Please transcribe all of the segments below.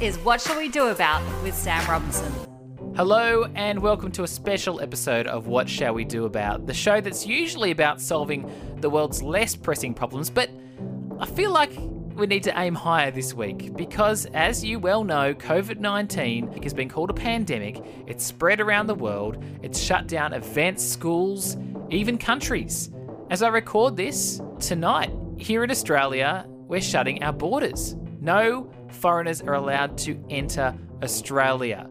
is What Shall We Do About with Sam Robinson. Hello, and welcome to a special episode of What Shall We Do About, the show that's usually about solving the world's less pressing problems, but I feel like we need to aim higher this week because, as you well know, COVID 19 has been called a pandemic. It's spread around the world, it's shut down events, schools, even countries. As I record this, tonight, here in Australia, we're shutting our borders. No foreigners are allowed to enter Australia.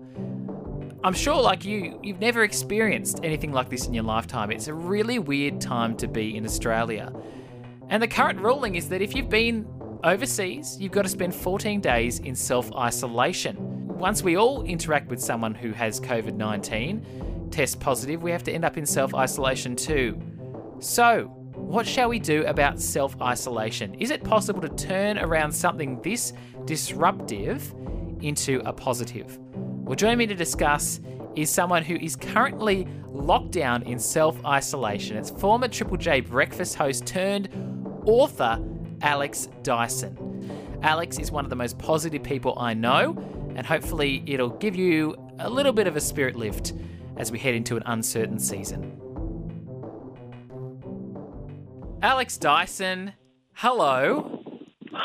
I'm sure, like you, you've never experienced anything like this in your lifetime. It's a really weird time to be in Australia. And the current ruling is that if you've been overseas, you've got to spend 14 days in self isolation. Once we all interact with someone who has COVID 19, test positive, we have to end up in self isolation too. So, what shall we do about self isolation? Is it possible to turn around something this disruptive into a positive? Well, joining me to discuss is someone who is currently locked down in self isolation. It's former Triple J breakfast host turned author Alex Dyson. Alex is one of the most positive people I know, and hopefully, it'll give you a little bit of a spirit lift as we head into an uncertain season. Alex Dyson, hello.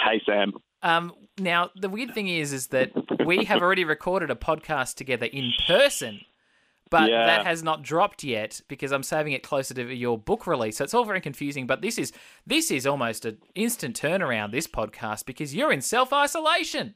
Hey, Sam. Um, now the weird thing is, is that we have already recorded a podcast together in person, but Yeah. that has not dropped yet because I'm saving it closer to your book release. So it's all very confusing. But this is this is almost an instant turnaround. This podcast because you're in self isolation.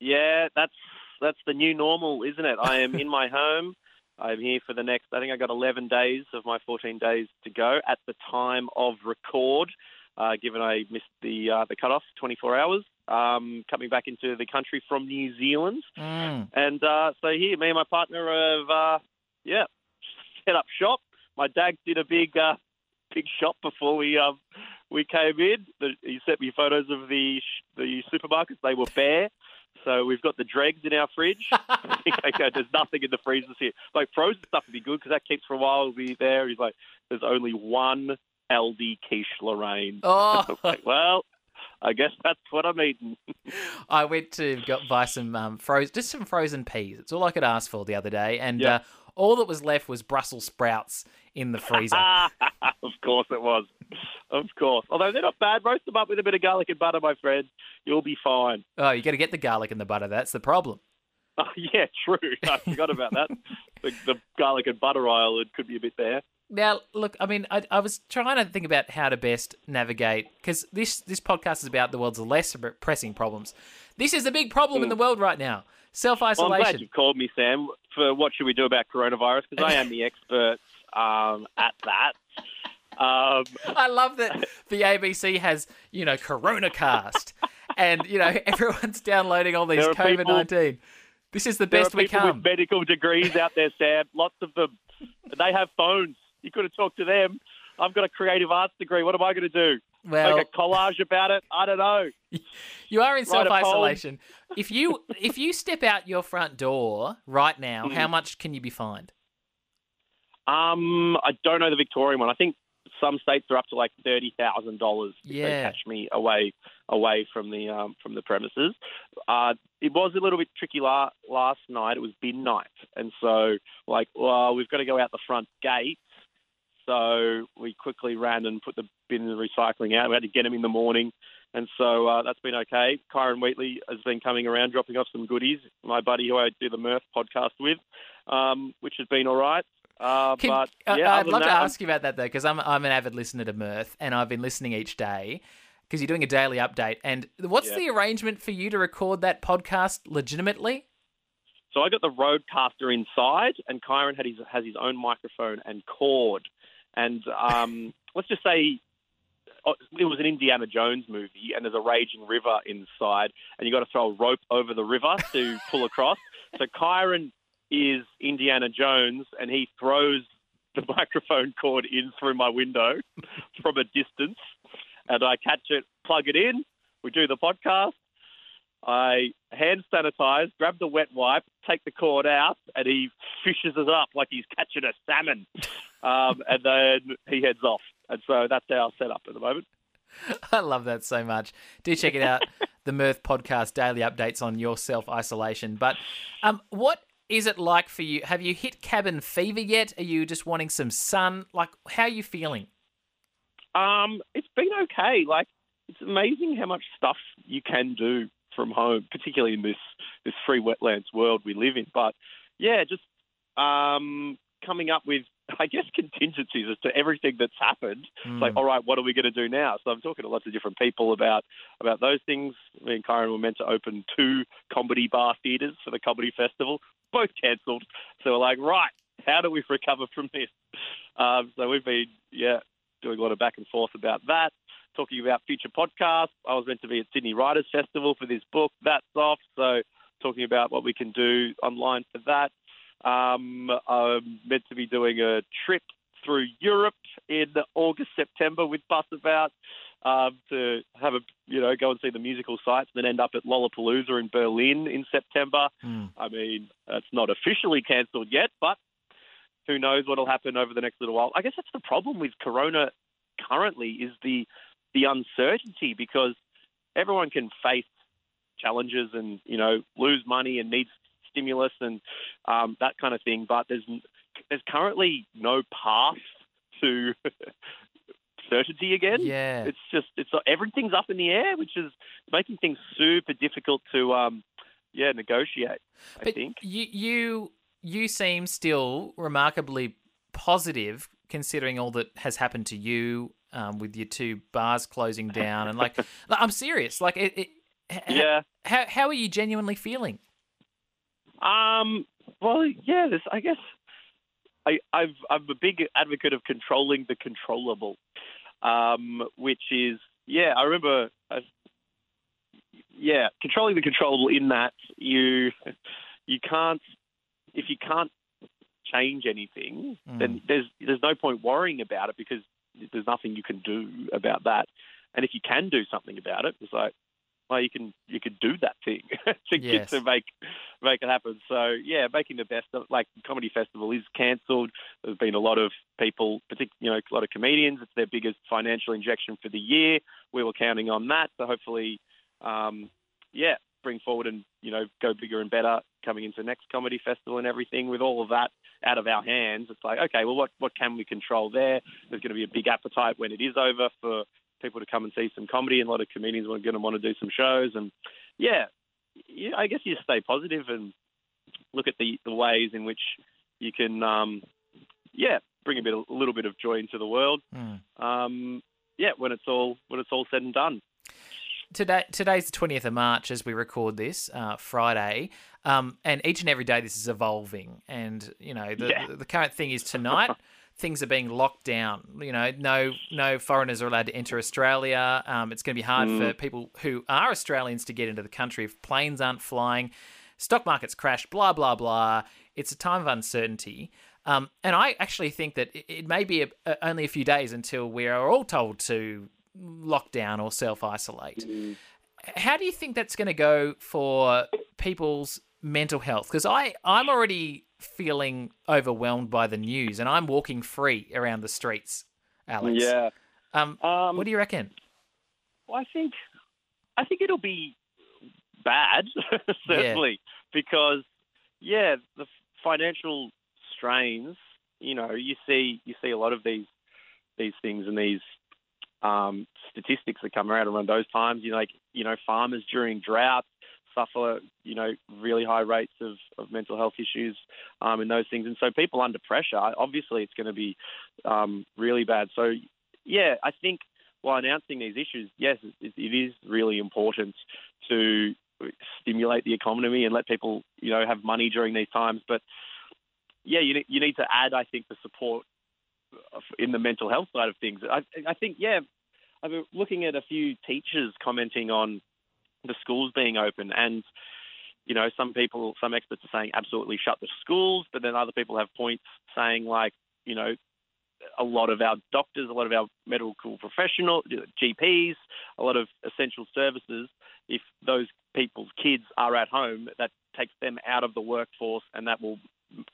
Yeah, that's that's the new normal, isn't it? I am in my home. I'm here for the next. I think I got 11 days of my 14 days to go at the time of record. Uh, given I missed the uh, the cutoff, 24 hours. Um, coming back into the country from New Zealand, Mm. and uh, so here, me and my partner have, uh, yeah, set up shop. My dad did a big, uh, big shop before we um, we came in. The, he sent me photos of the sh- the supermarkets. They were bare. So we've got the dregs in our fridge. Okay, there's nothing in the freezers here. Like frozen stuff would be good because that keeps for a while. It'll be there. He's like, there's only one Aldi quiche Lorraine. Oh, Like, well, I guess that's what I'm eating. I went to go buy some um, frozen, just some frozen peas. It's all I could ask for the other day, and Yeah. uh, all that was left was Brussels sprouts in the freezer. of course it was. Of course. Although they're not bad. Roast them up with a bit of garlic and butter, my friend. You'll be fine. oh, you got to get the garlic and the butter. That's the problem. Oh, yeah, true. I forgot about that. The, the garlic and butter aisle it could be a bit there. Now, look, I mean, I, I was trying to think about how to best navigate because this this podcast is about the world's less pressing problems. This is a big problem in the mm. world right now: self Well, I'm glad isolation. you called me, Sam, for what should we do about coronavirus, because I am the expert um, at that. Um, I love that the ABC has you know Coronacast, and you know everyone's downloading all these COVID nineteen. This is the there best are we people come. with medical degrees out there, Sam. Lots of them. They have phones. You could have talked to them. I've got a creative arts degree. What am I going to do? Well, Make a collage about it? I don't know. You are in self isolation. if you if you step out your front door right now, Mm. how much can you be fined? Um, I don't know the Victorian one. I think some states are up to like thirty thousand dollars if Yeah. they catch me away away from the um, from the premises. Uh, it was a little bit tricky la- last night. It was midnight, and so like, well, we've got to go out the front gate. So we quickly ran and put the bin and recycling out. We had to get them in the morning, and so uh, that's been okay. Kyran Wheatley has been coming around dropping off some goodies. My buddy who I do the Mirth podcast with, um, which has been all right. Uh, Can- but yeah, I'd love than to ask you about that though, because I'm I'm an avid listener to Mirth, and I've been listening each day because you're doing a daily update. And what's Yeah. the arrangement for you to record that podcast legitimately? So I got the RodeCaster inside, and Kyran had his has his own microphone and cord. And um, let's just say uh, it was an Indiana Jones movie, and there's a raging river inside, and you got to throw a rope over the river to pull across. So Kyran is Indiana Jones, and he throws the microphone cord in through my window from a distance, and I catch it, plug it in. We do the podcast. I hand sanitize, grab the wet wipe, take the cord out, and he fishes it up like he's catching a salmon. Um, and then he heads off. And so that's our setup at the moment. I love that so much. Do check it out. the Mirth podcast daily updates on your self isolation. But um, what is it like for you? Have you hit cabin fever yet? Are you just wanting some sun? Like, how are you feeling? Um, it's been okay. Like, it's amazing how much stuff you can do from home, particularly in this this free wetlands world we live in. But yeah, just um, coming up with I guess contingencies as to everything that's happened. Mm. It's like, all right, what are we going to do now? So I'm talking to lots of different people about about those things. Me and Kyran were meant to open two comedy bar theatres for the comedy festival, both cancelled. So we're like, right, how do we recover from this? Um, so we've been, yeah, doing a lot of back and forth about that. Talking about future podcasts. I was meant to be at Sydney Writers Festival for this book. That's off. So talking about what we can do online for that. Um, I'm meant to be doing a trip through Europe in August, September with Busabout um, to have a, you know, go and see the musical sites, and then end up at Lollapalooza in Berlin in September. Mm. I mean, it's not officially cancelled yet, but who knows what'll happen over the next little while. I guess that's the problem with Corona currently is the the uncertainty because everyone can face challenges and you know lose money and need stimulus and um, that kind of thing, but there's there's currently no path to certainty again. Yeah. It's just it's everything's up in the air, which is making things super difficult to um, yeah negotiate. I think. you you you seem still remarkably positive considering all that has happened to you um, with your two bars closing down and like, like, I'm serious like it, it Yeah. how how are you genuinely feeling Um. Well, yeah. This, I guess, I, I've, I'm a big advocate of controlling the controllable, um, which is, yeah. I remember, uh, yeah, controlling the controllable in that you, you can't, if you can't change anything, Mm. then there's there's no point worrying about it because there's nothing you can do about that. And if you can do something about it, it's like, well, you can you could do that thing to Yes. to make make it happen. So yeah, making the best of like comedy festival is cancelled. There's been a lot of people, partic- you know, a lot of comedians. It's their biggest financial injection for the year. We were counting on that. So hopefully, um, yeah, bring forward and you know go bigger and better coming into next comedy festival and everything. With all of that out of our hands, it's like okay, well, what what can we control there? There's going to be a big appetite when it is over for people to come and see some comedy, and a lot of comedians going to want to do some shows, and yeah, yeah, I guess you just stay positive and look at the, the ways in which you can, um, yeah, bring a bit, a little bit of joy into the world. Mm. Um, yeah, when it's all when it's all said and done. Today, today's the twentieth of March as we record this, uh, Friday, um, and each and every day this is evolving. And you know, the Yeah. the, the current thing is tonight things are being locked down. You know, no no foreigners are allowed to enter Australia. Um, it's going to be hard for people who are Australians to get into the country if planes aren't flying. Stock markets crash. Blah blah blah. It's a time of uncertainty. Um, and I actually think that it, it may be a, a, only a few days until we are all told to lock down or self isolate. How do you think that's going to go for people's mental health? Because I I'm already feeling overwhelmed by the news, and I'm walking free around the streets. Alex, Yeah. Um, Um, what do you reckon? Well, I think I think it'll be bad, certainly, because yeah, the financial strains. You know, you see you see a lot of these these things and these um, statistics that come around around those times. You know, like you know, farmers during droughts suffer you know really high rates of, of mental health issues um, and those things. And so people under pressure, obviously, it's going to be um, really bad. So yeah, I think while announcing these issues, yes, it, it is really important to stimulate the economy and let people, you know, have money during these times. But yeah, you, you need to add, I think, the support in the mental health side of things. I, I think, yeah, I've been looking at a few teachers commenting on the schools being open and you know, some people, some experts are saying absolutely shut the schools, but then other people have points saying like, you know, a lot of our doctors, a lot of our medical professionals, GPs, a lot of essential services, if those people's kids are at home, that takes them out of the workforce and that will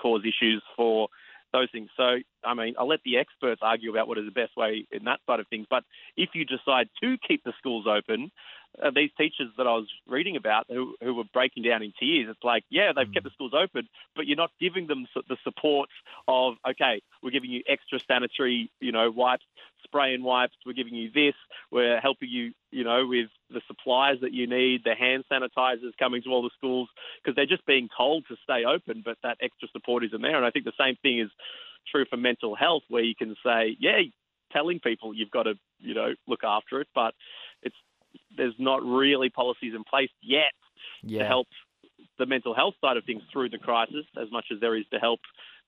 cause issues for those things. So, I mean, I'll let the experts argue about what is the best way in that side of things. But if you decide to keep the schools open, uh, these teachers that I was reading about who, who were breaking down in tears. It's like, yeah, they've kept the schools open, but you're not giving them the support of, okay, we're giving you extra sanitary, you know, wipes, spray and wipes. We're giving you this. We're helping you, you know, with the supplies that you need, the hand sanitizers coming to all the schools because they're just being told to stay open, but that extra support isn't there. And I think the same thing is true for mental health, where you can say, yeah, telling people you've got to, you know, look after it, but it's there's not really policies in place yet Yeah. to help the mental health side of things through the crisis as much as there is to help,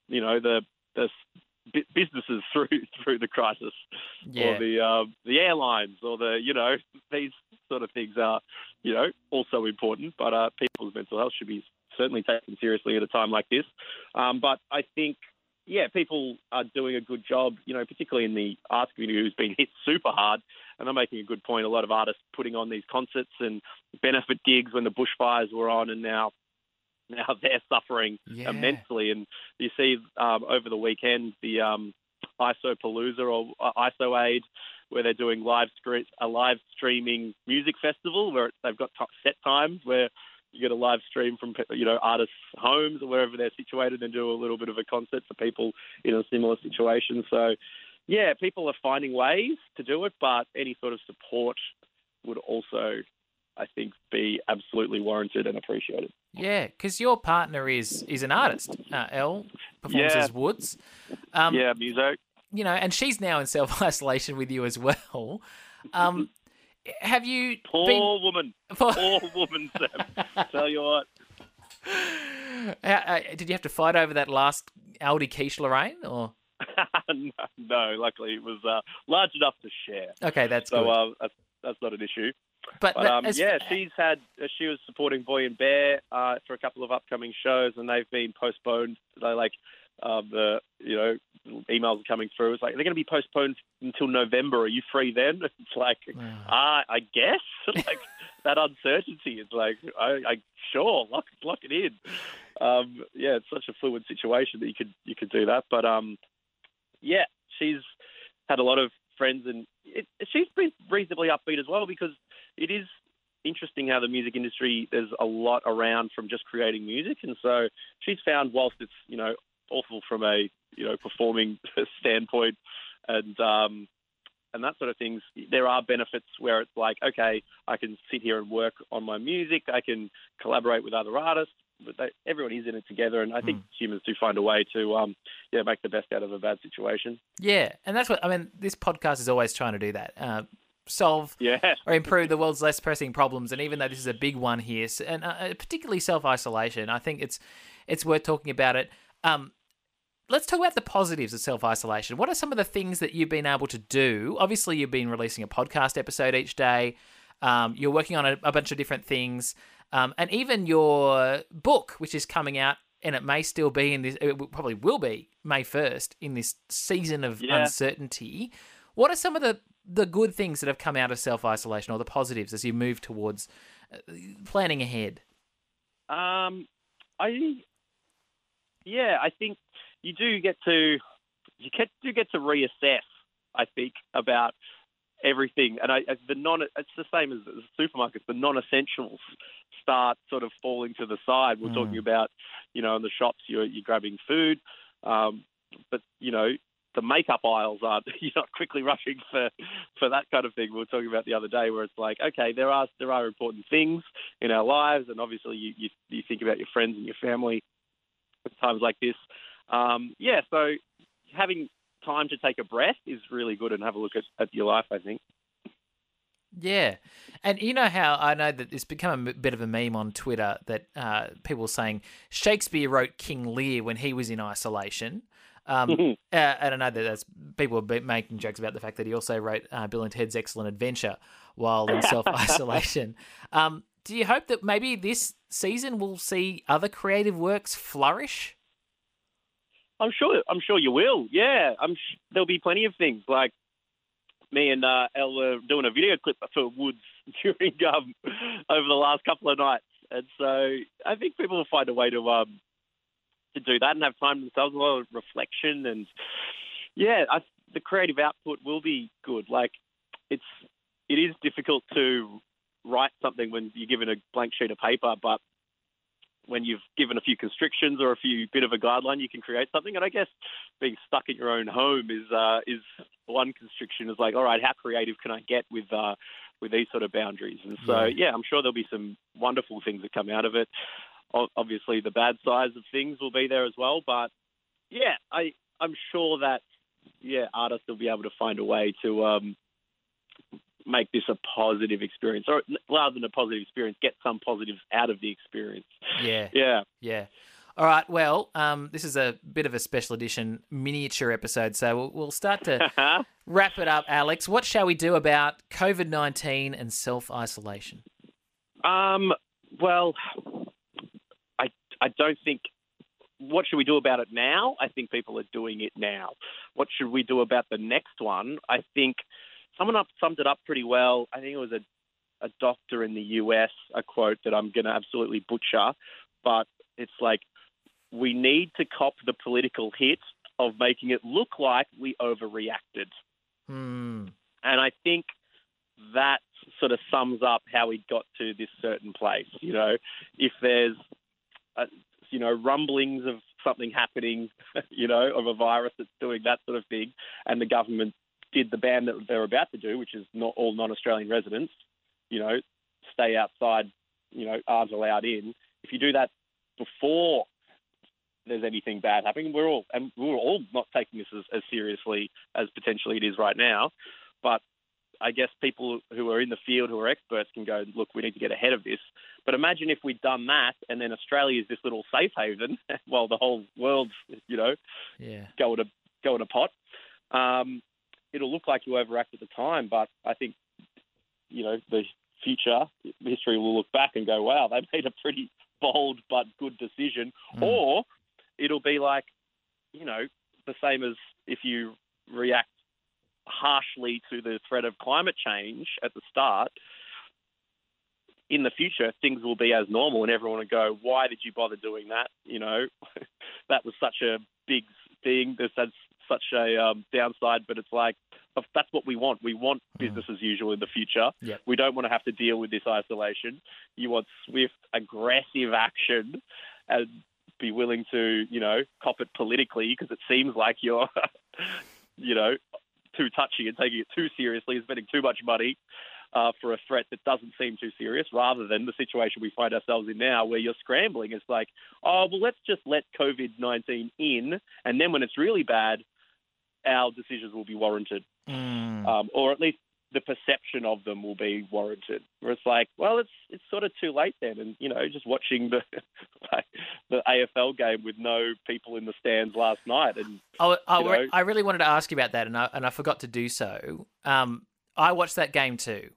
you know, the the businesses through through the crisis Yeah. or the uh, the airlines or the you know these sort of things are you know also important. But uh, people's mental health should be certainly taken seriously at a time like this. Um, but I think yeah, people are doing a good job. You know, particularly in the arts community who's been hit super hard. And I'm making a good point. A lot of artists putting on these concerts and benefit gigs when the bushfires were on, and now now they're suffering Yeah. immensely. And you see um, over the weekend the um, ISO Palooza or uh, ISO Aid, where they're doing live scre- a live streaming music festival where they've got t- set times where you get a live stream from you know artists' homes or wherever they're situated and do a little bit of a concert for people in a similar situation. So. Yeah, people are finding ways to do it, but any sort of support would also, I think, be absolutely warranted and appreciated. Yeah, because your partner is is an artist. Uh, Elle performs Yeah. as Woods. Um, yeah, music. You know, and she's now in self isolation with you as well. Um, have you Poor been? woman. For, Poor woman, Sam. Tell you what. uh, did you have to fight over that last Aldi quiche Lorraine? Or no, no, luckily it was uh, large enough to share. okay, that's So good. uh, that's, that's not an issue. but But um, as- yeah, she's had uh, she was supporting Boy and Bear uh, for a couple of upcoming shows, and they've been postponed. They like um, the you know emails are coming through. It's like they're going to be postponed until November. Are you free then? It's like Ah. I guess like that uncertainty. is like I, I sure lock lock it in. Um, yeah, it's such a fluid situation that you could you could do that. But um, yeah, she's had a lot of friends, and it, she's been reasonably upbeat as well because it is interesting how the music industry there's a lot around from just creating music, and so she's found whilst it's you know awful from a you know performing standpoint and um, and that sort of things, there are benefits where it's like okay, I can sit here and work on my music, I can collaborate with other artists. But they, everyone is in it together, and I think humans do find a way to, um, yeah, make the best out of a bad situation. yeah, and that's what I mean. This podcast is always trying to do that. Uh, solve Yeah, or improve the world's less pressing problems. And even though this is a big one here, and uh, particularly self isolation, I think it's it's worth talking about it. Um, let's talk about the positives of self isolation. What are some of the things that you've been able to do? Obviously, you've been releasing a podcast episode each day. Um, you're working on a, a bunch of different things, um, and even your book, which is coming out. And it may still be in this. It probably will be May first in this season of Yeah. uncertainty. What are some of the the good things that have come out of self isolation, or the positives as you move towards uh, planning ahead? Um, I, yeah, I think you do get to you get do get to reassess. I think about everything, and I the non it's the same as the supermarkets. The non-essentials start sort of falling to the side. We're Mm. talking about you know in the shops you're you're grabbing food, um, but you know. The makeup aisles aren't. You're not quickly rushing for, for that kind of thing. We were talking about the other day, where it's like, okay, there are there are important things in our lives, and obviously you, you, you think about your friends and your family at times like this. Um, yeah, so having time to take a breath is really good and have a look at, at your life, I think. Yeah, and you know how I know that it's become a bit of a meme on Twitter that uh, people saying Shakespeare wrote King Lear when he was in isolation. Um, uh, and I know that that's people have been making jokes about the fact that he also wrote uh, Bill and Ted's Excellent Adventure while in self isolation. Um, do you hope that maybe this season we'll see other creative works flourish? I'm sure. I'm sure you will. Yeah, I'm. Sh- there'll be plenty of things like me and uh, Elle were doing a video clip for Woods during um, over the last couple of nights, and so I think people will find a way to um to do that and have time themselves, a lot of reflection, and yeah, I, the creative output will be good. Like it's it is difficult to write something when you're given a blank sheet of paper, but when you've given a few constrictions or a few bit of a guideline, you can create something. And I guess being stuck in your own home is uh, is one constriction. Is like, all right, how creative can I get with uh, with these sort of boundaries? And so, Yeah. I'm sure there'll be some wonderful things that come out of it. Obviously, the bad sides of things will be there as well. But yeah, I I'm sure that yeah, artists will be able to find a way to um, make this a positive experience, or rather than a positive experience, get some positives out of the experience. Yeah. Yeah. Yeah. All right. Well, um, this is a bit of a special edition miniature episode, so we'll, we'll start to wrap it up. Alex, what shall we do about COVID nineteen and self isolation? Um, well, I I don't think. What should we do about it now? I think people are doing it now. What should we do about the next one? I think someone up summed it up pretty well. I think it was a a doctor in the US, a quote that I'm going to absolutely butcher, but it's like we need to cop the political hit of making it look like we overreacted. Hmm. And I think that sort of sums up how we got to this certain place. You know, if there's, a, you know, rumblings of something happening, you know, of a virus that's doing that sort of thing, and the government did the ban that they're about to do, which is not all non-Australian residents, you know, stay outside, you know, aren't allowed in. If you do that before there's anything bad happening, we're all and we're all not taking this as, as seriously as potentially it is right now. But I guess people who are in the field, who are experts, can go, look, we need to get ahead of this. But imagine if we'd done that, and then Australia is this little safe haven, while the whole world's, you know, Yeah. going to going to pot. Um, it'll look like you overact at the time, but I think, you know, the future history will look back and go, wow, they made a pretty bold but good decision. Mm. Or it'll be like, you know, the same as if you react harshly to the threat of climate change at the start. In the future, things will be as normal, and everyone will go, "Why did you bother doing that? You know, that was such a big thing. There's such a um, downside, but it's like that's what we want. We want business as usual in the future. Yep. We don't want to have to deal with this isolation. You want swift, aggressive action, and be willing to, you know, cop it politically because it seems like you're, you know, too touchy and taking it too seriously and spending too much money uh, for a threat that doesn't seem too serious, rather than the situation we find ourselves in now where you're scrambling. It's like, oh, well, let's just let COVID 19 in, and then when it's really bad, our decisions will be warranted, Mm. um, or at least the perception of them will be warranted. Where it's like, well, it's it's sort of too late then, and you know, just watching the like, the AFL game with no people in the stands last night, and I, I, re- I really wanted to ask you about that, and I, and I forgot to do so. Um, I watched that game too.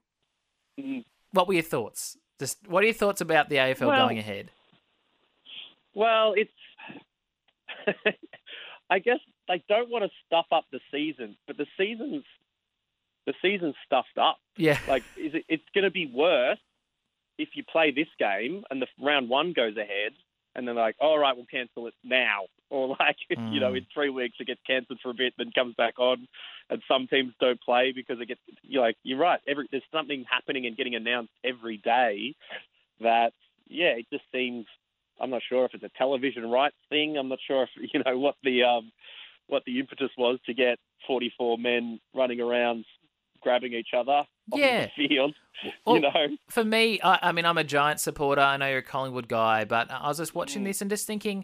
Mm. What were your thoughts? Just what are your thoughts about the AFL Well- going ahead? Well, it's. I guess they don't want to stuff up the season, but the season's the season's stuffed up. Yeah, Like, is it? It's going to be worse if you play this game and the round one goes ahead, and then like, all right, we'll cancel it now, or like, you know, Mm. in three weeks it gets cancelled for a bit, then comes back on, and some teams don't play because it gets. You're like, you're right. Every there's something happening and getting announced every day that, yeah, it just seems. I'm not sure if it's a television rights thing. I'm not sure if you know what the um, what the impetus was to get 44 men running around grabbing each other Yeah. on the field. Well, you know, for me, I, I mean, I'm a giant supporter. I know you're a Collingwood guy, but I was just watching Mm. this and just thinking,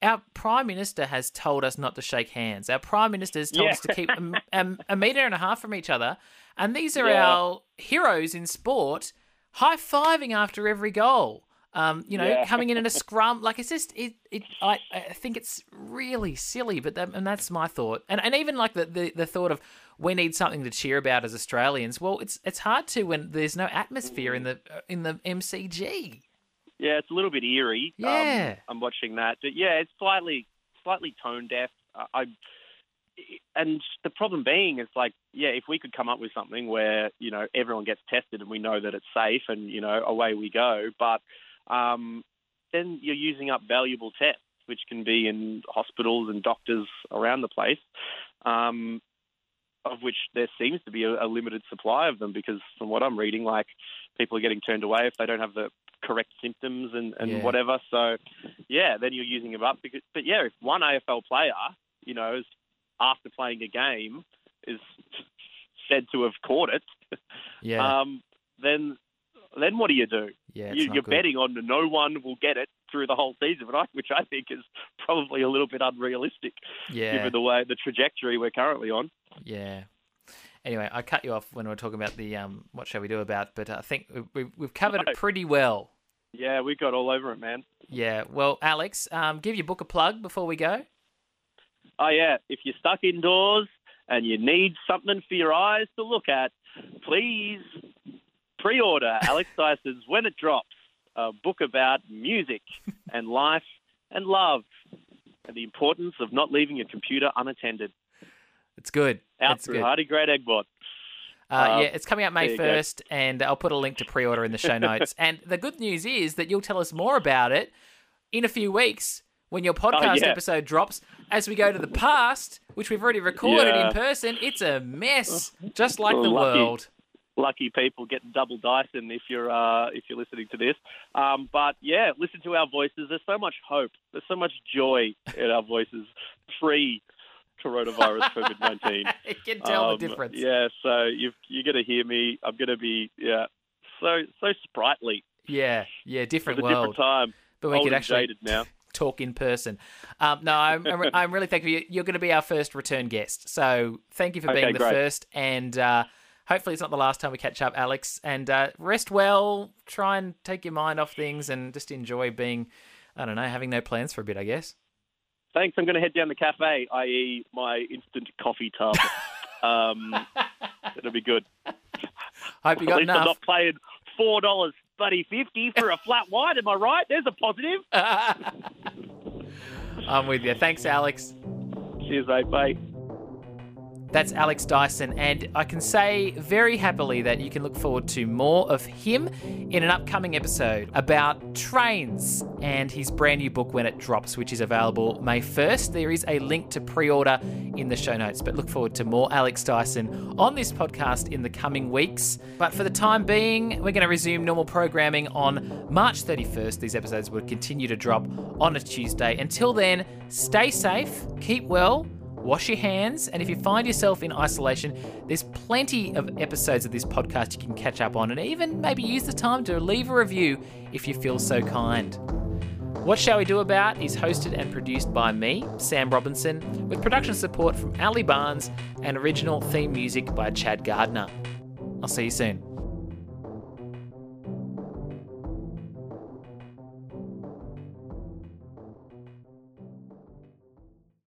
our prime minister has told us not to shake hands. Our prime minister has told Yeah. us to keep a, a, a meter and a half from each other, and these are Yeah. our heroes in sport, high fiving after every goal. Um, you know, Yeah. coming in in a scrum, like it's just it. it I, I think it's really silly, but that, and that's my thought. And and even like the, the the thought of we need something to cheer about as Australians. Well, it's it's hard to when there's no atmosphere in the in the MCG. yeah, it's a little bit eerie. Yeah. um, I'm watching that, but yeah, it's slightly slightly tone deaf. Uh, I and the problem being is like, yeah, if we could come up with something where you know everyone gets tested and we know that it's safe and you know away we go, but um, then you're using up valuable tests, which can be in hospitals and doctors around the place. Um, of which there seems to be a, a limited supply of them because from what I'm reading, like people are getting turned away if they don't have the correct symptoms and, and Yeah. whatever. So, yeah, then you're using them up. Because, but yeah, if one AFL player, you know, is, after playing a game, is said to have caught it, Yeah. um, then then what do you do? yeah. you, you're good. betting on no one will get it through the whole season, but I, which I think is probably a little bit unrealistic Yeah. given the way the trajectory we're currently on. Yeah. Anyway, I cut you off when we were talking about the um, what shall we do about, but I think we- we've, we've covered No. it pretty well. Yeah, we got all over it, man. Yeah. Well, Alex, um, give your book a plug before we go. Oh yeah, if you're stuck indoors and you need something for your eyes to look at, please pre-order Alex Dyson's When It Drops, a book about music and life and love and the importance of not leaving your computer unattended. It's good. Out it's through good. Hardie Grant Egmont. Uh, yeah, it's coming out May there you go. 1st, and I'll put a link to pre order in the show notes. and the good news is that you'll tell us more about it in a few weeks when your podcast Oh, yeah. episode drops. As we go to the past, which we've already recorded Yeah. in person, it's a mess, just like the Lucky. world. Lucky people getting double Dyson if you're uh, if you're listening to this. Um, but yeah, listen to our voices. There's so much hope. There's so much joy in our voices. Free coronavirus COVID nineteen. you can tell Um, the difference. Yeah, so you've, you're going to hear me. I'm going to be yeah, so so sprightly. Yeah, yeah, different world. different time. But we Old could actually now. talk in person. Um, no, I'm, I'm, I'm really thankful. You- You're going to be our first return guest. So thank you for Okay, being the great. first. And uh, hopefully it's not the last time we catch up, Alex. And uh, rest well. Try and take your mind off things and just enjoy being, I don't know, having no plans for a bit, I guess. Thanks. I'm going to head down the cafe, i.e., my instant coffee tub. um, it'll be good. Hope you At got least I'm not paying four dollars buddy fifty for a flat white. Am I right? There's a positive. I'm with you. Thanks, Alex. Cheers, mate. Bye. That's Alex Dyson, and I can say very happily that you can look forward to more of him in an upcoming episode about trains and his brand new book when it drops, which is available May 1st. There is a link to pre order in the show notes, but look forward to more Alex Dyson on this podcast in the coming weeks. But for the time being, we're going to resume normal programming on March 31st. These episodes will continue to drop on a Tuesday. Until then, stay safe, keep well wash your hands, and if you find yourself in isolation, there's plenty of episodes of this podcast you can catch up on, and even maybe use the time to leave a review if you feel so kind. What Shall We Do About is hosted and produced by me, Sam Robinson, with production support from Ali Barnes and original theme music by Chad Gardner. I'll see you soon.